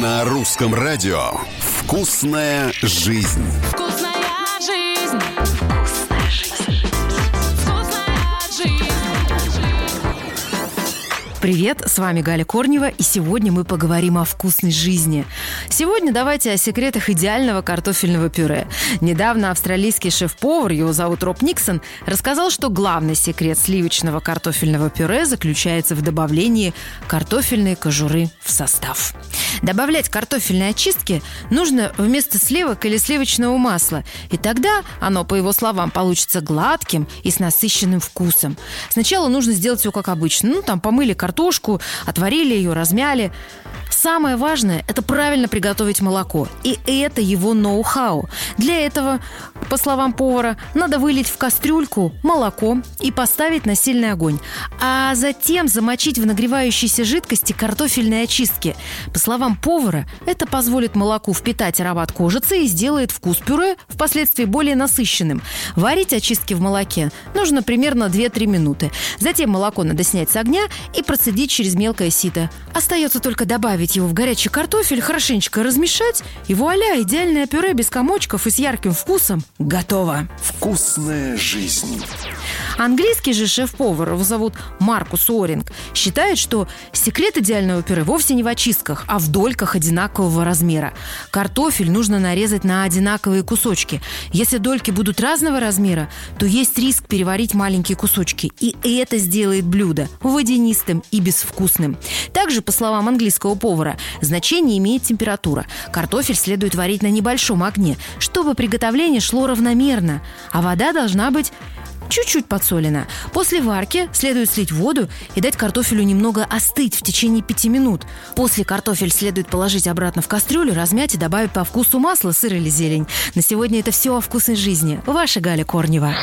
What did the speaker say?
На русском радио «Вкусная жизнь». Вкусная жизнь. Привет, с вами Галя Корнева, и сегодня мы поговорим о вкусной жизни. Сегодня давайте о секретах идеального картофельного пюре. Недавно австралийский шеф-повар, его зовут Роб Никсон, рассказал, что главный секрет сливочного картофельного пюре заключается в добавлении картофельной кожуры в состав. Добавлять картофельные очистки нужно вместо сливок или сливочного масла, и тогда оно, по его словам, получится гладким и с насыщенным вкусом. Сначала нужно сделать все как обычно. Ну, там помыли картошку, отварили ее, размяли. Самое важное – это правильно приготовить молоко. И это его ноу-хау. Для этого, по словам повара, надо вылить в кастрюльку молоко и поставить на сильный огонь. А затем замочить в нагревающейся жидкости картофельные очистки. По словам повара, это позволит молоку впитать аромат кожицы и сделает вкус пюре впоследствии более насыщенным. Варить очистки в молоке нужно примерно 2-3 минуты. Затем молоко надо снять с огня и процедить через мелкое сито. Остается только добавить его в горячий картофель, хорошенечко размешать, и вуаля, идеальное пюре без комочков и с ярким вкусом готово. «Вкусная жизнь». Английский же шеф-повар, его зовут Маркус Оринг, считает, что секрет идеального пюре вовсе не в очистках, а в дольках одинакового размера. Картофель нужно нарезать на одинаковые кусочки. Если дольки будут разного размера, то есть риск переварить маленькие кусочки. И это сделает блюдо водянистым и безвкусным. Также, по словам английского повара, значение имеет температура. Картофель следует варить на небольшом огне, чтобы приготовление шло равномерно. А вода должна быть чуть-чуть подсолена. После варки следует слить воду и дать картофелю немного остыть в течение 5 минут. После картофель следует положить обратно в кастрюлю, размять и добавить по вкусу масло, сыр или зелень. На сегодня это все о вкусной жизни. Ваша Галя Корнева.